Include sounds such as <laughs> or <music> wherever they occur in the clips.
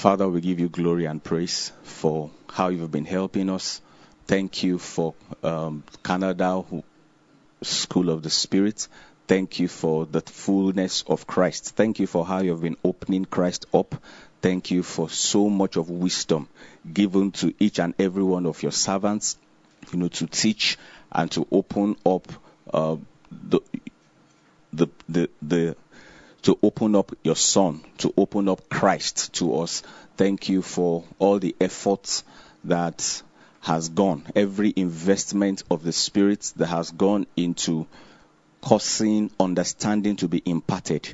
Father, we give you glory and praise for how you've been helping us. Thank you for um, Canada School of the Spirit. Thank you for the fullness of Christ. Thank you for how you've been opening Christ up. Thank you for so much of wisdom given to each and every one of your servants, you know, to teach and to open up uh, the, the the the to open up your son, to open up Christ to us. Thank you for all the efforts that has gone, every investment of the Spirit that has gone into causing understanding to be imparted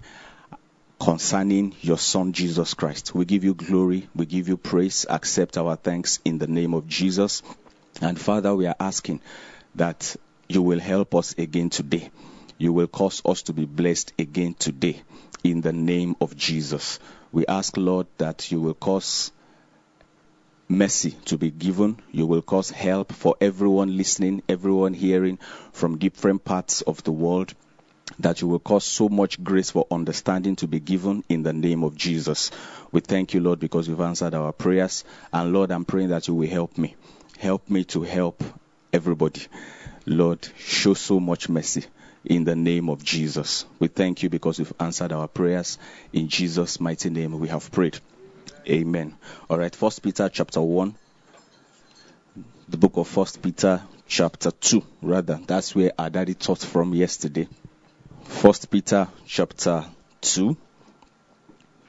concerning your Son Jesus Christ. We give you glory, we give you praise, accept our thanks in the name of Jesus. And Father, we are asking that you will help us again today. You will cause us to be blessed again today in the name of Jesus. We ask, Lord, that you will cause mercy to be given. You will cause help for everyone listening, everyone hearing from different parts of the world. That you will cause so much grace for understanding to be given in the name of Jesus. We thank you, Lord, because you've answered our prayers. And Lord, I'm praying that you will help me. Help me to help everybody. Lord, show so much mercy in the name of Jesus. We thank you because you've answered our prayers. In Jesus' mighty name we have prayed. Amen. All right, First Peter chapter 1. The book of First Peter chapter 2, rather. That's where our daddy taught from yesterday. First Peter chapter 2.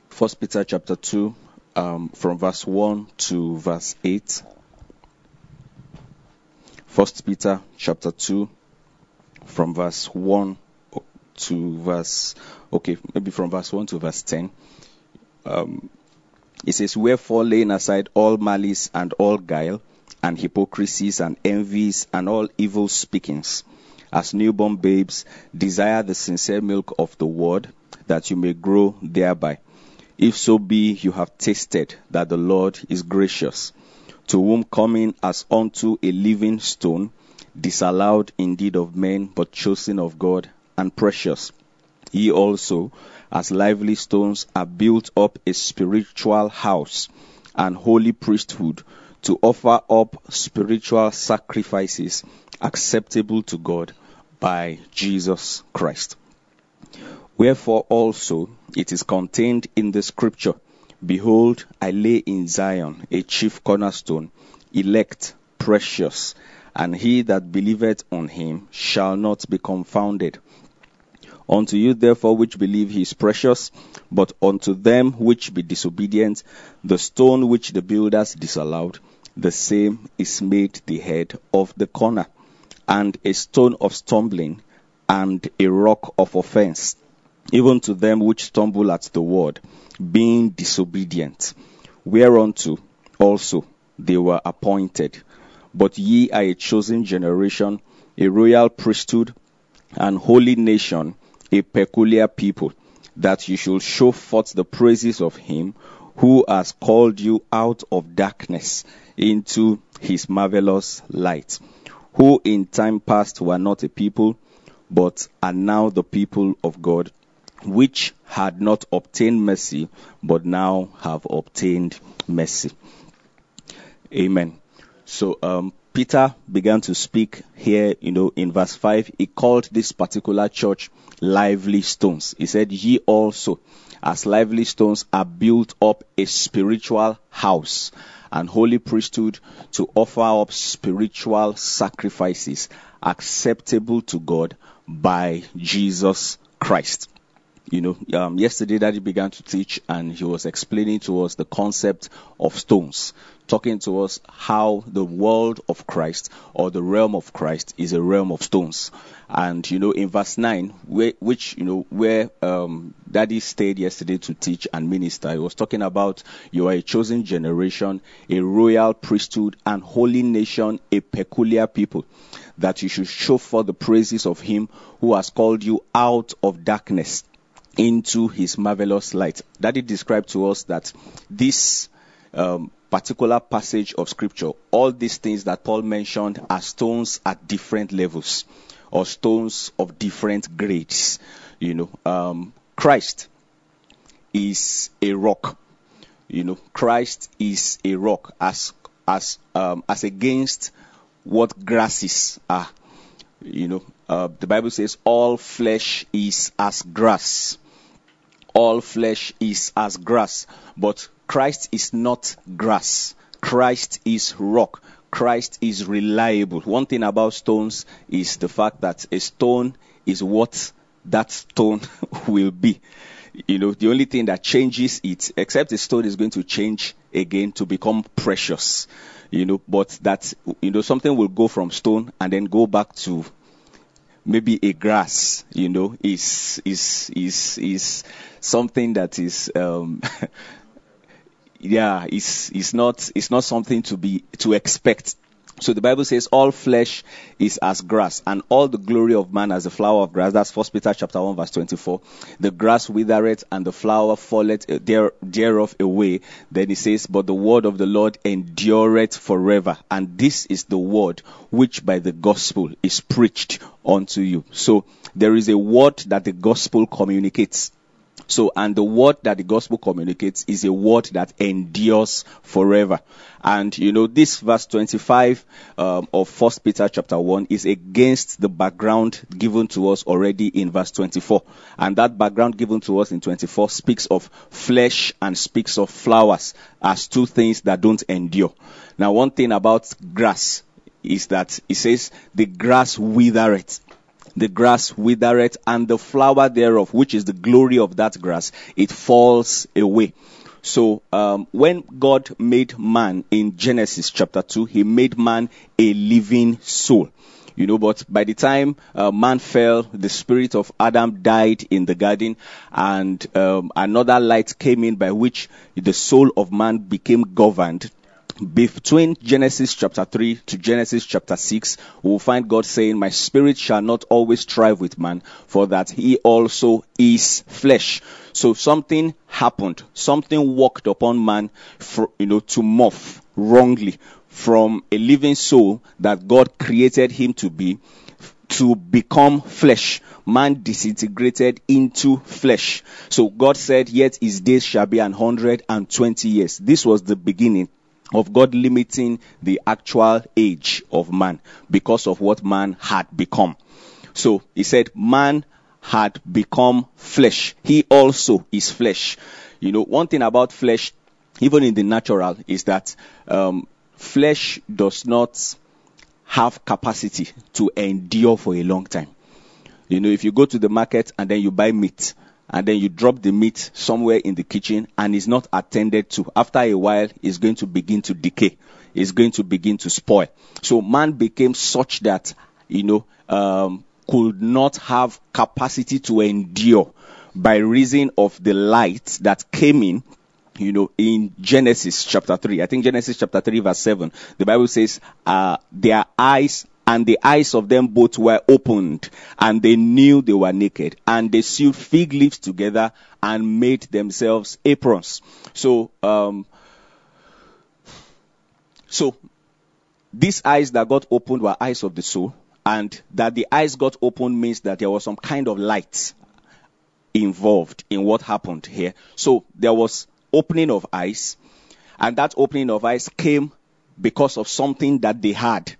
First Peter chapter 2, um, from verse 1 to verse 8. First Peter chapter 2, from verse 1 to verse, okay, maybe from verse 1 to verse 10. Um, it says, Wherefore laying aside all malice and all guile, and hypocrisies and envies and all evil speakings, as newborn babes, desire the sincere milk of the word, that you may grow thereby. If so be you have tasted that the Lord is gracious, to whom coming as unto a living stone, disallowed indeed of men, but chosen of God and precious. Ye also, as lively stones, are built up a spiritual house and holy priesthood to offer up spiritual sacrifices acceptable to God by Jesus Christ. Wherefore also it is contained in the scripture, Behold, I lay in Zion a chief cornerstone, elect, precious, and he that believeth on him shall not be confounded. Unto you therefore which believe he is precious, but unto them which be disobedient, the stone which the builders disallowed, the same is made the head of the corner, and a stone of stumbling, and a rock of offense, even to them which stumble at the word, being disobedient, whereunto also they were appointed. But ye are a chosen generation, a royal priesthood, and holy nation, a peculiar people, that you should show forth the praises of him who has called you out of darkness into his marvelous light, who in time past were not a people, but are now the people of God, which had not obtained mercy, but now have obtained mercy. Amen. So um, Peter began to speak here, you know, in verse 5. He called this particular church lively stones. He said, Ye also, as lively stones, are built up a spiritual house and holy priesthood to offer up spiritual sacrifices acceptable to God by Jesus Christ. You know, um, yesterday Daddy began to teach and he was explaining to us the concept of stones, talking to us how the world of Christ or the realm of Christ is a realm of stones. And you know, in verse nine, where, which you know where um, Daddy stayed yesterday to teach and minister, he was talking about you are a chosen generation, a royal priesthood, and holy nation, a peculiar people that you should show forth the praises of him who has called you out of darkness into his marvelous light. Daddy described to us that this um, particular passage of scripture, all these things that Paul mentioned are stones at different levels or stones of different grades. You know, um, Christ is a rock. You know, Christ is a rock as as um, as against what grasses are. You know, uh, the Bible says all flesh is as grass. All flesh is as grass, but Christ is not grass. Christ is rock. Christ is reliable. One thing about stones is the fact that a stone is what that stone <laughs> will be. You know, the only thing that changes it, except the stone is going to change again to become precious. You know, but that, you know, something will go from stone and then go back to maybe a grass, you know, is, is, is, is something that is, um, <laughs> yeah, it's, it's not, it's not something to be, to expect. So the Bible says all flesh is as grass and all the glory of man as the flower of grass. That's First Peter chapter 1 verse 24. The grass withereth and the flower falleth uh, there, thereof away. Then he says, but the word of the Lord endureth forever. And this is the word which by the gospel is preached unto you. So there is a word that the gospel communicates. So, and the word that the gospel communicates is a word that endures forever. And, you know, this verse 25 um, of First Peter chapter 1 is against the background given to us already in verse 24. And that background given to us in 24 speaks of flesh and speaks of flowers as two things that don't endure. Now, one thing about grass is that it says the grass withereth the grass withereth, and the flower thereof, which is the glory of that grass, it falls away. So um, when God made man in Genesis chapter 2, he made man a living soul. You know, but by the time uh, man fell, the spirit of Adam died in the garden, and um, another light came in by which the soul of man became governed between Genesis chapter 3 to Genesis chapter 6, we will find God saying, My spirit shall not always strive with man, for that he also is flesh. So something happened. Something walked upon man, for, you know, to morph wrongly from a living soul that God created him to be to become flesh. Man disintegrated into flesh. So God said, Yet his days shall be an hundred and twenty years. This was the beginning of God limiting the actual age of man because of what man had become. So he said, man had become flesh. He also is flesh. You know, one thing about flesh, even in the natural, is that um, flesh does not have capacity to endure for a long time. You know, if you go to the market and then you buy meat, and then you drop the meat somewhere in the kitchen and it's not attended to. After a while, it's going to begin to decay. It's going to begin to spoil. So man became such that, you know, um, could not have capacity to endure by reason of the light that came in you know, in Genesis chapter 3, I think Genesis chapter 3 verse 7, the Bible says, uh, their eyes and the eyes of them both were opened, and they knew they were naked, and they sewed fig leaves together and made themselves aprons. So, um, so these eyes that got opened were eyes of the soul, and that the eyes got opened means that there was some kind of light involved in what happened here. So there was opening of eyes, and that opening of eyes came because of something that they had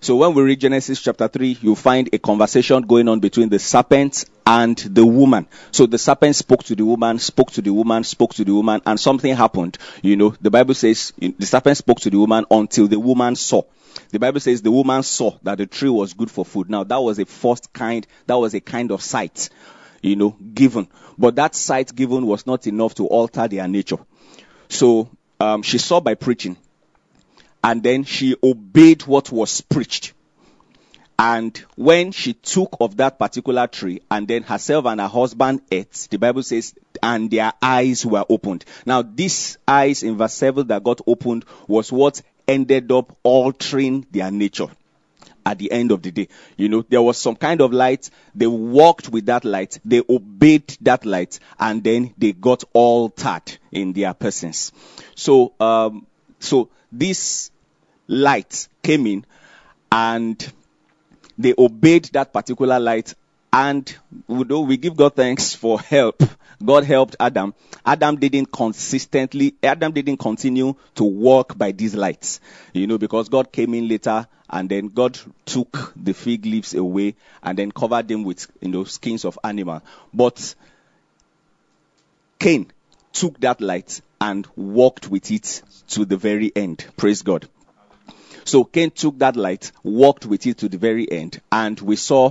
so when we read Genesis chapter 3, you find a conversation going on between the serpent and the woman. So the serpent spoke to the woman, spoke to the woman, spoke to the woman, and something happened. You know, the Bible says the serpent spoke to the woman until the woman saw. The Bible says the woman saw that the tree was good for food. Now that was a first kind, that was a kind of sight, you know, given. But that sight given was not enough to alter their nature. So um, she saw by preaching and then she obeyed what was preached. And when she took of that particular tree, and then herself and her husband ate, the Bible says, and their eyes were opened. Now, these eyes in verse 7 that got opened was what ended up altering their nature at the end of the day. You know, there was some kind of light. They walked with that light. They obeyed that light and then they got altered in their persons. So, um, so this light came in and they obeyed that particular light And we give God thanks for help, God helped Adam. Adam didn't consistently, Adam didn't continue to walk by these lights, you know, because God came in later and then God took the fig leaves away and then covered them with, you know, skins of animal. But Cain took that light and walked with it to the very end. Praise God. So Cain took that light, walked with it to the very end, and we saw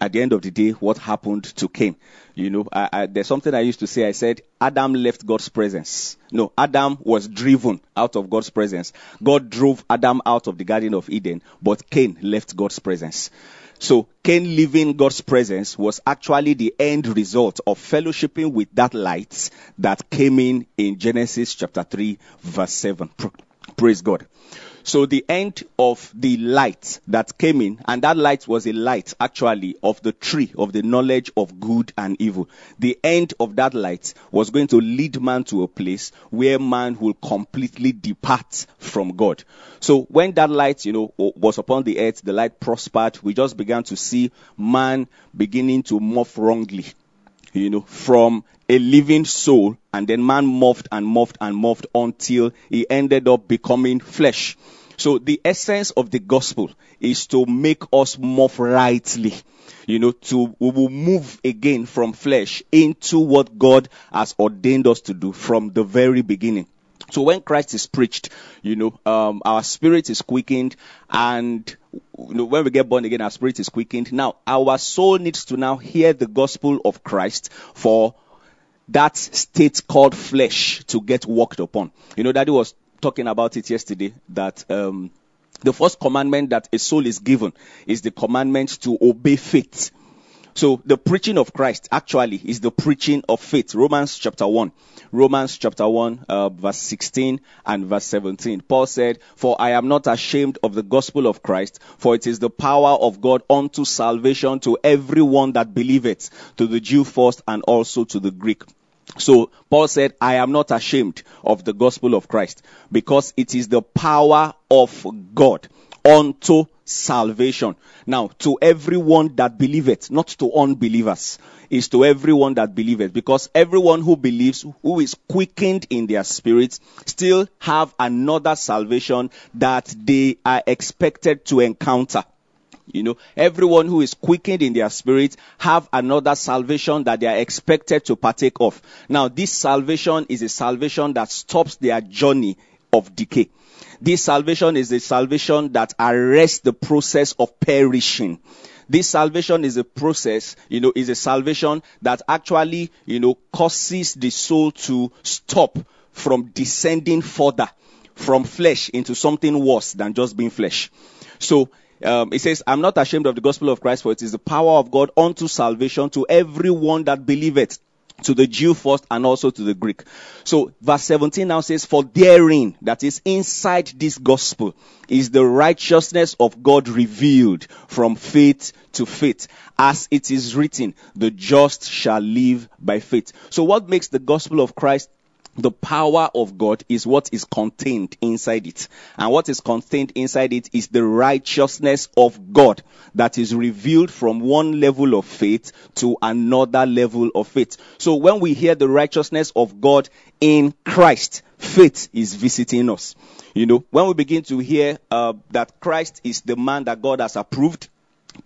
at the end of the day what happened to Cain. You know, I, I, there's something I used to say. I said Adam left God's presence. No, Adam was driven out of God's presence. God drove Adam out of the Garden of Eden, but Cain left God's presence. So Cain leaving God's presence was actually the end result of fellowshipping with that light that came in in Genesis chapter 3 verse 7. Praise God. So the end of the light that came in, and that light was a light actually of the tree of the knowledge of good and evil. The end of that light was going to lead man to a place where man will completely depart from God. So when that light, you know, was upon the earth, the light prospered. We just began to see man beginning to morph wrongly you know, from a living soul, and then man morphed and morphed and morphed until he ended up becoming flesh. So the essence of the gospel is to make us morph rightly. You know, to we will move again from flesh into what God has ordained us to do from the very beginning. So when Christ is preached, you know, um, our spirit is quickened, and you know, when we get born again, our spirit is quickened. Now, our soul needs to now hear the gospel of Christ for that state called flesh to get worked upon. You know, Daddy was talking about it yesterday that um, the first commandment that a soul is given is the commandment to obey faith. So the preaching of Christ actually is the preaching of faith. Romans chapter 1. Romans chapter 1 uh, verse 16 and verse 17. Paul said, For I am not ashamed of the gospel of Christ, for it is the power of God unto salvation to everyone that believeth, to the Jew first and also to the Greek. So Paul said, I am not ashamed of the gospel of Christ because it is the power of God unto salvation. Now, to everyone that believeth, not to unbelievers, is to everyone that believeth, because everyone who believes, who is quickened in their spirits, still have another salvation that they are expected to encounter. You know, everyone who is quickened in their spirit have another salvation that they are expected to partake of. Now, this salvation is a salvation that stops their journey of decay. This salvation is a salvation that arrests the process of perishing. This salvation is a process, you know, is a salvation that actually, you know, causes the soul to stop from descending further from flesh into something worse than just being flesh. So um, it says, I'm not ashamed of the gospel of Christ, for it is the power of God unto salvation to everyone that believeth, to the Jew first and also to the Greek. So verse 17 now says, For therein, that is inside this gospel, is the righteousness of God revealed from faith to faith. As it is written, the just shall live by faith. So what makes the gospel of Christ the power of God is what is contained inside it. And what is contained inside it is the righteousness of God that is revealed from one level of faith to another level of faith. So when we hear the righteousness of God in Christ, faith is visiting us. You know, when we begin to hear uh, that Christ is the man that God has approved,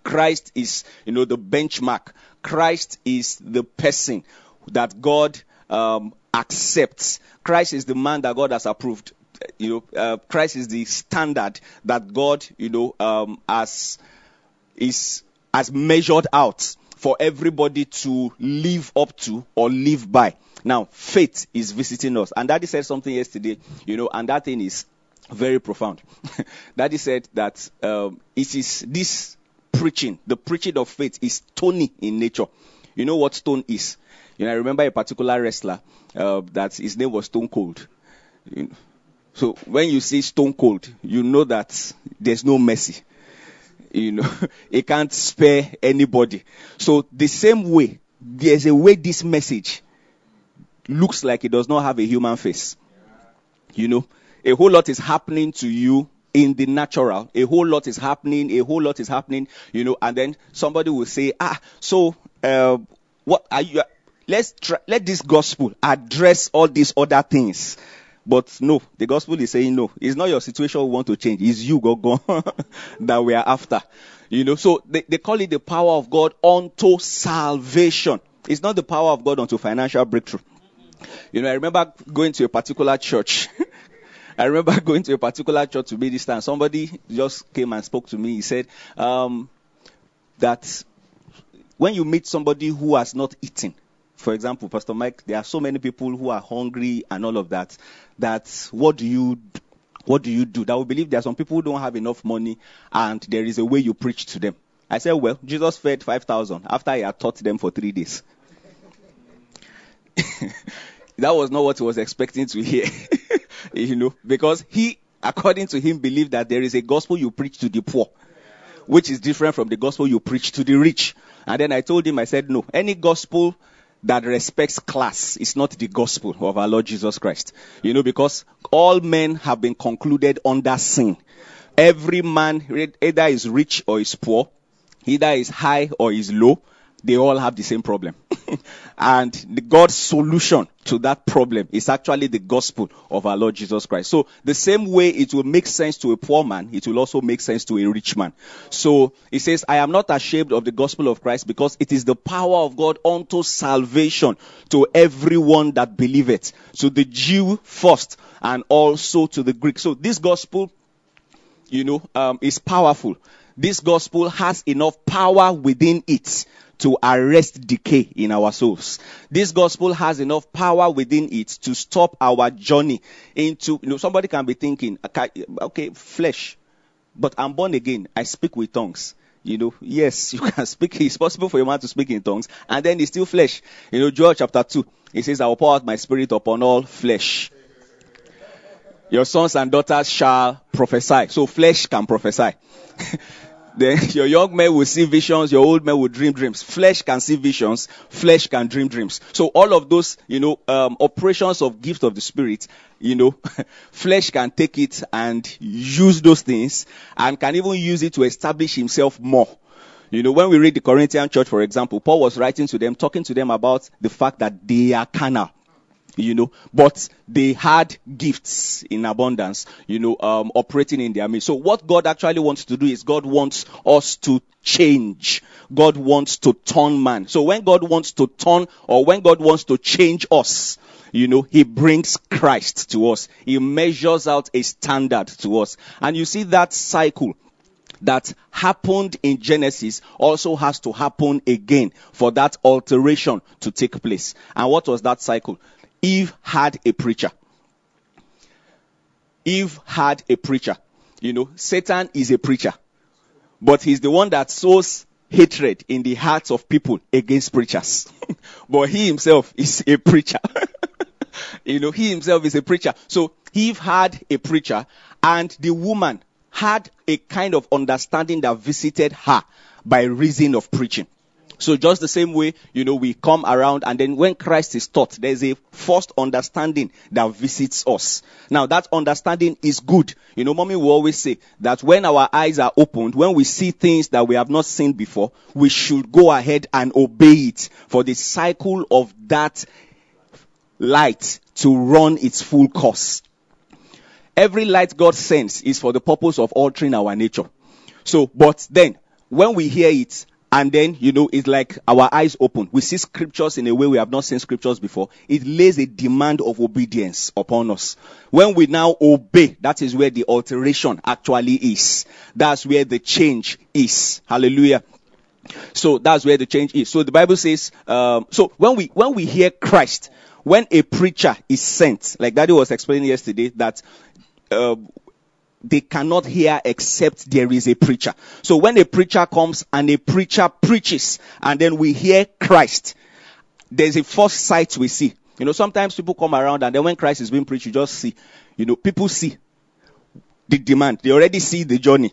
Christ is, you know, the benchmark. Christ is the person that God um, accepts. Christ is the man that God has approved. You know, uh, Christ is the standard that God, you know, um, has is has measured out for everybody to live up to or live by. Now, faith is visiting us, and Daddy said something yesterday, you know, and that thing is very profound. <laughs> Daddy said that um, it is this preaching, the preaching of faith, is stony in nature. You know what stone is? You know, I remember a particular wrestler uh, that his name was Stone Cold. So when you see Stone Cold, you know that there's no mercy. You know, <laughs> he can't spare anybody. So the same way, there's a way this message looks like it does not have a human face. You know, a whole lot is happening to you in the natural. A whole lot is happening, a whole lot is happening, you know, and then somebody will say, ah, so, uh, what are you, let's try, let this gospel address all these other things. But no, the gospel is saying no. It's not your situation we want to change. It's you, go, go, <laughs> that we are after. You know, so they, they call it the power of God unto salvation. It's not the power of God unto financial breakthrough. You know, I remember going to a particular church. <laughs> I remember <laughs> going to a particular church to be this time. Somebody just came and spoke to me. He said um, that when you meet somebody who has not eaten, for example, Pastor Mike, there are so many people who are hungry and all of that. That what do you what do you do? That we believe there are some people who don't have enough money and there is a way you preach to them. I said, well, Jesus fed 5,000 after he had taught them for three days. <laughs> that was not what he was expecting to hear. <laughs> you know, because he, according to him, believed that there is a gospel you preach to the poor, which is different from the gospel you preach to the rich. And then I told him, I said, no, any gospel that respects class is not the gospel of our Lord Jesus Christ. You know, because all men have been concluded under sin. Every man either is rich or is poor, either is high or is low, they all have the same problem. <laughs> and the God's solution to that problem is actually the gospel of our Lord Jesus Christ. So the same way it will make sense to a poor man, it will also make sense to a rich man. So he says, I am not ashamed of the gospel of Christ because it is the power of God unto salvation to everyone that believeth. To the Jew first and also to the Greek. So this gospel, you know, um, is powerful. This gospel has enough power within it to arrest decay in our souls. This gospel has enough power within it to stop our journey into, you know, somebody can be thinking, okay, okay flesh, but I'm born again. I speak with tongues. You know, yes, <laughs> you can speak. It's possible for a man to speak in tongues, and then it's still flesh. You know, Joel chapter 2, it says, I will pour out my spirit upon all flesh. Your sons and daughters shall prophesy. So flesh can prophesy. <laughs> Then <laughs> your young men will see visions, your old men will dream dreams. Flesh can see visions, flesh can dream dreams. So all of those, you know, um, operations of gift of the spirit, you know, <laughs> flesh can take it and use those things and can even use it to establish himself more. You know, when we read the Corinthian church, for example, Paul was writing to them, talking to them about the fact that they are carnal you know, but they had gifts in abundance, you know, um, operating in their midst. So what God actually wants to do is God wants us to change. God wants to turn man. So when God wants to turn or when God wants to change us, you know, he brings Christ to us. He measures out a standard to us. And you see that cycle that happened in Genesis also has to happen again for that alteration to take place. And what was that cycle? Eve had a preacher. Eve had a preacher. You know, Satan is a preacher, but he's the one that sows hatred in the hearts of people against preachers. <laughs> but he himself is a preacher. <laughs> you know, he himself is a preacher. So Eve had a preacher and the woman had a kind of understanding that visited her by reason of preaching. So just the same way, you know, we come around and then when Christ is taught, there's a first understanding that visits us. Now that understanding is good. You know, mommy will always say that when our eyes are opened, when we see things that we have not seen before, we should go ahead and obey it for the cycle of that light to run its full course. Every light God sends is for the purpose of altering our nature. So, but then, when we hear it and then, you know, it's like our eyes open. We see scriptures in a way we have not seen scriptures before. It lays a demand of obedience upon us. When we now obey, that is where the alteration actually is. That's where the change is. Hallelujah. So that's where the change is. So the Bible says, um, so when we, when we hear Christ, when a preacher is sent, like Daddy was explaining yesterday, that uh, they cannot hear except there is a preacher. So when a preacher comes and a preacher preaches and then we hear Christ, there's a first sight we see. You know, sometimes people come around and then when Christ is being preached, you just see, you know, people see the demand. They already see the journey.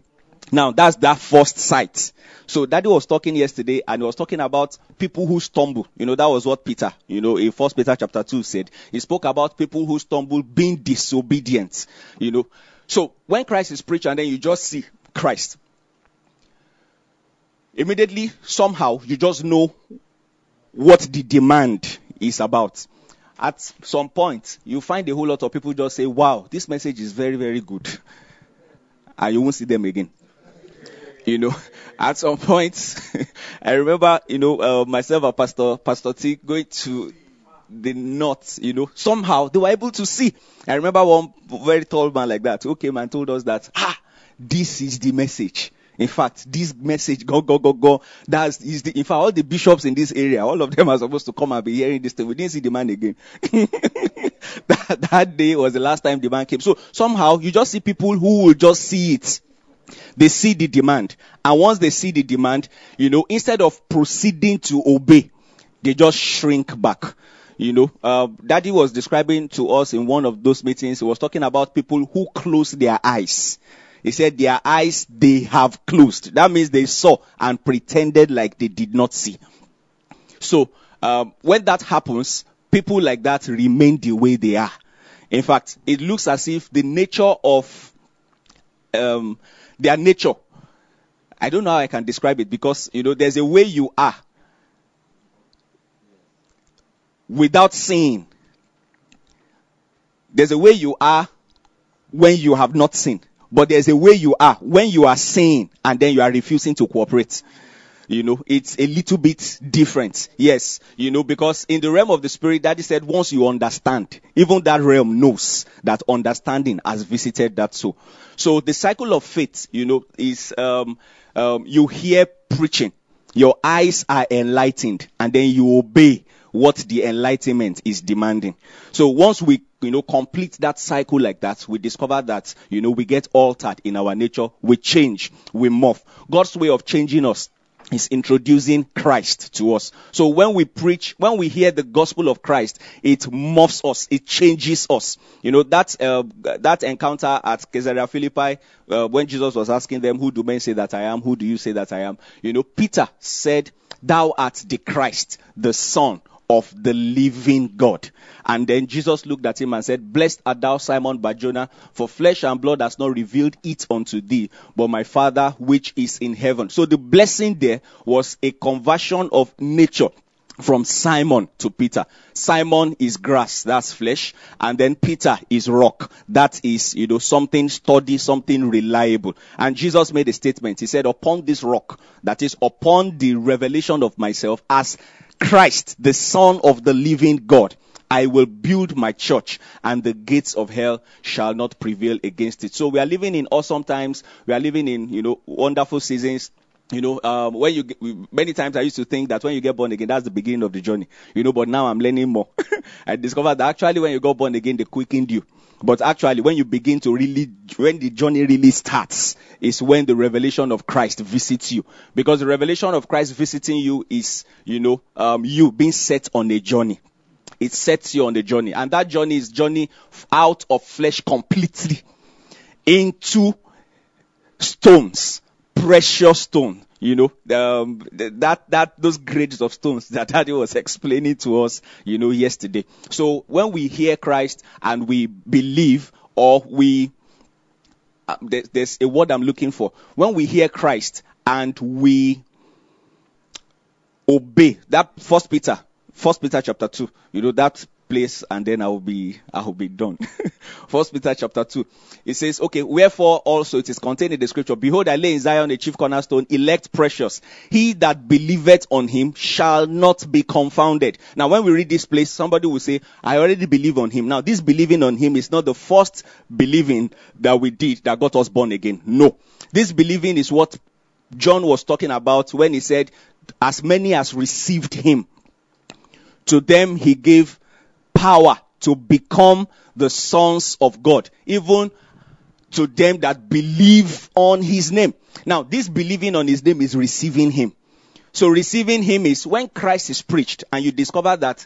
Now that's that first sight. So daddy was talking yesterday and he was talking about people who stumble. You know, that was what Peter, you know, in first Peter chapter two said. He spoke about people who stumble being disobedient. You know, So when Christ is preached and then you just see Christ, immediately, somehow, you just know what the demand is about. At some point, you find a whole lot of people just say, wow, this message is very, very good. And you won't see them again. You know, <laughs> at some point, <laughs> I remember, you know, uh, myself and Pastor, Pastor T going to the north, you know, somehow they were able to see. I remember one very tall man like that who came and told us that, ah, this is the message. In fact, this message, go, go, go, go, that's, is the, in fact, all the bishops in this area, all of them are supposed to come and be hearing this thing. We didn't see the man again. <laughs> that, that day was the last time the man came. So somehow you just see people who will just see it. They see the demand. And once they see the demand, you know, instead of proceeding to obey, they just shrink back. You know, uh, Daddy was describing to us in one of those meetings, he was talking about people who close their eyes. He said their eyes they have closed. That means they saw and pretended like they did not see. So, um, when that happens, people like that remain the way they are. In fact, it looks as if the nature of um, their nature. I don't know how I can describe it because you know there's a way you are without sin. There's a way you are when you have not sinned. But there's a way you are when you are sin and then you are refusing to cooperate. You know, it's a little bit different. Yes, you know, because in the realm of the spirit, daddy said once you understand, even that realm knows that understanding has visited that soul. So the cycle of faith, you know, is, um, um, you hear preaching, your eyes are enlightened, and then you obey what the enlightenment is demanding. So once we, you know, complete that cycle like that, we discover that, you know, we get altered in our nature, we change, we morph. God's way of changing us is introducing Christ to us. So when we preach, when we hear the gospel of Christ, it morphs us, it changes us. You know, that, uh, that encounter at Caesarea Philippi, uh, when Jesus was asking them, who do men say that I am? Who do you say that I am? You know, Peter said, thou art the Christ, the son of the living God. And then Jesus looked at him and said, Blessed art thou, Simon Barjona, for flesh and blood has not revealed it unto thee, but my Father which is in heaven. So the blessing there was a conversion of nature from Simon to Peter. Simon is grass, that's flesh, and then Peter is rock. That is, you know, something sturdy, something reliable. And Jesus made a statement. He said, upon this rock, that is upon the revelation of myself as Christ, the Son of the living God. I will build my church and the gates of hell shall not prevail against it. So we are living in awesome times. We are living in, you know, wonderful seasons. You know, um, when you get, many times I used to think that when you get born again, that's the beginning of the journey. You know, but now I'm learning more. <laughs> I discovered that actually when you got born again, they quickened you. But actually, when you begin to really, when the journey really starts, is when the revelation of Christ visits you. Because the revelation of Christ visiting you is, you know, um, you being set on a journey. It sets you on a journey. And that journey is journey out of flesh completely into stones, precious stone. You know, um, that, that, those grades of stones that Daddy was explaining to us, you know, yesterday. So when we hear Christ and we believe or we, uh, there's, there's a word I'm looking for. When we hear Christ and we obey, that first Peter, first Peter chapter 2, you know, that place and then I will be, I will be done. <laughs> First Peter chapter 2. It says, okay, wherefore also it is contained in the scripture, behold, I lay in Zion a chief cornerstone, elect precious. He that believeth on him shall not be confounded. Now when we read this place, somebody will say, I already believe on him. Now this believing on him is not the first believing that we did that got us born again. No. This believing is what John was talking about when he said, as many as received him, to them he gave power to become the sons of God, even to them that believe on his name. Now, this believing on his name is receiving him. So receiving him is when Christ is preached and you discover that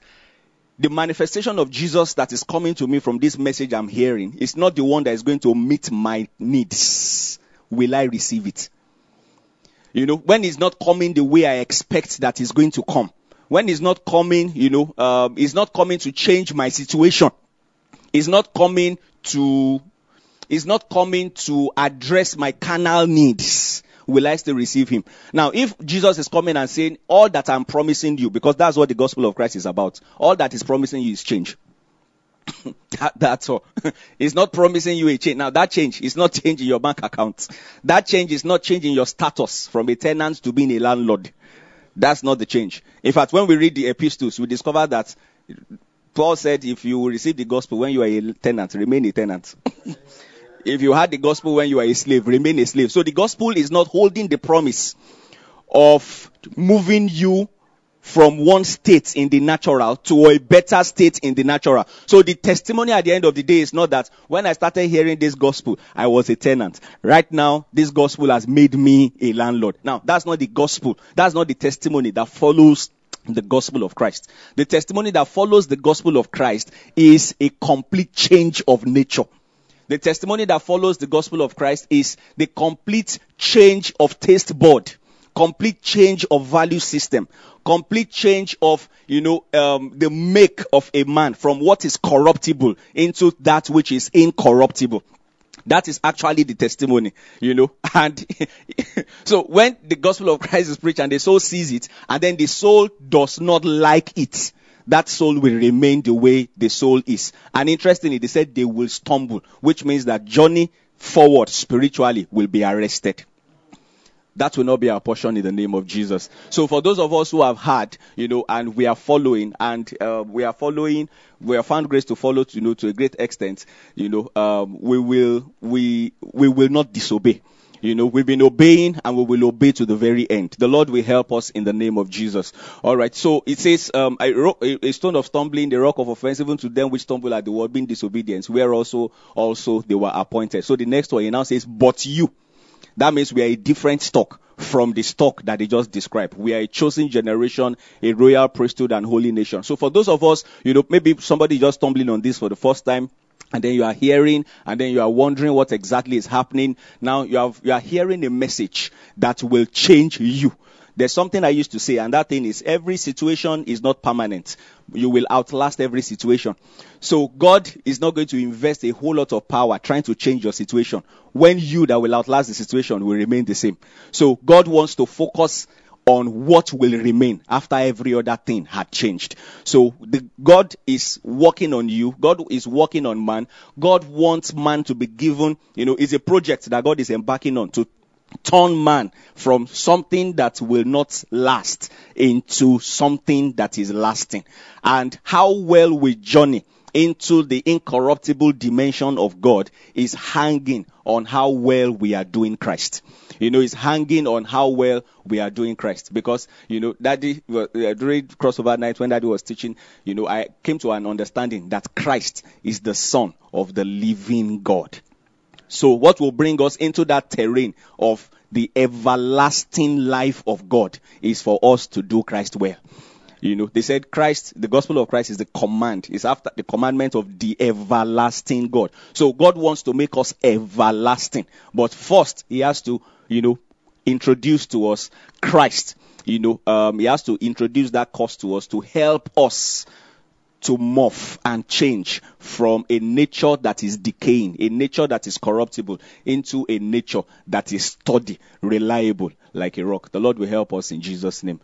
the manifestation of Jesus that is coming to me from this message I'm hearing is not the one that is going to meet my needs. Will I receive it? You know, when it's not coming the way I expect that it's going to come, when he's not coming, you know, um, he's not coming to change my situation. He's not coming to he's not coming to address my carnal needs, will I still receive him? Now, if Jesus is coming and saying, all that I'm promising you, because that's what the gospel of Christ is about, all that is promising you is change. <laughs> that, that's all. <laughs> it's not promising you a change. Now that change is not <laughs> changing your bank account. That change is not changing your status from a tenant to being a landlord. That's not the change. In fact, when we read the epistles, we discover that Paul said, if you receive the gospel when you are a tenant, remain a tenant. <laughs> if you had the gospel when you are a slave, remain a slave. So the gospel is not holding the promise of moving you from one state in the natural to a better state in the natural. So the testimony at the end of the day is not that when I started hearing this gospel, I was a tenant. Right now, this gospel has made me a landlord. Now, that's not the gospel. That's not the testimony that follows the gospel of Christ. The testimony that follows the gospel of Christ is a complete change of nature. The testimony that follows the gospel of Christ is the complete change of taste board complete change of value system, complete change of, you know, um, the make of a man from what is corruptible into that which is incorruptible. That is actually the testimony, you know. <laughs> And <laughs> so when the gospel of Christ is preached and the soul sees it, and then the soul does not like it, that soul will remain the way the soul is. And interestingly, they said they will stumble, which means that journey forward spiritually will be arrested that will not be our portion in the name of Jesus. So for those of us who have had, you know, and we are following, and uh, we are following, we have found grace to follow, to, you know, to a great extent, you know, um, we will, we, we will not disobey. You know, we've been obeying and we will obey to the very end. The Lord will help us in the name of Jesus. All right. So it says, um, a, a, stone of stumbling, the rock of offense, even to them which stumble at the word, being disobedience, where also, also they were appointed. So the next one, he now says, but you. That means we are a different stock from the stock that they just described. We are a chosen generation, a royal priesthood and holy nation. So for those of us, you know, maybe somebody just stumbling on this for the first time, and then you are hearing and then you are wondering what exactly is happening. Now you have, you are hearing a message that will change you. There's something I used to say, and that thing is every situation is not permanent. You will outlast every situation. So God is not going to invest a whole lot of power trying to change your situation when you that will outlast the situation will remain the same. So God wants to focus on what will remain after every other thing had changed. So the, God is working on you. God is working on man. God wants man to be given, you know, is a project that God is embarking on to turn man from something that will not last into something that is lasting. And how well we journey into the incorruptible dimension of God is hanging on how well we are doing Christ. You know, it's hanging on how well we are doing Christ. Because, you know, Daddy, uh, during crossover night when Daddy was teaching, you know, I came to an understanding that Christ is the Son of the living God. So what will bring us into that terrain of the everlasting life of God is for us to do Christ well. You know, they said Christ, the gospel of Christ is the command, It's after the commandment of the everlasting God. So God wants to make us everlasting. But first, He has to, you know, introduce to us Christ. You know, um, He has to introduce that cause to us to help us to morph and change from a nature that is decaying, a nature that is corruptible, into a nature that is sturdy, reliable, like a rock. The Lord will help us in Jesus' name.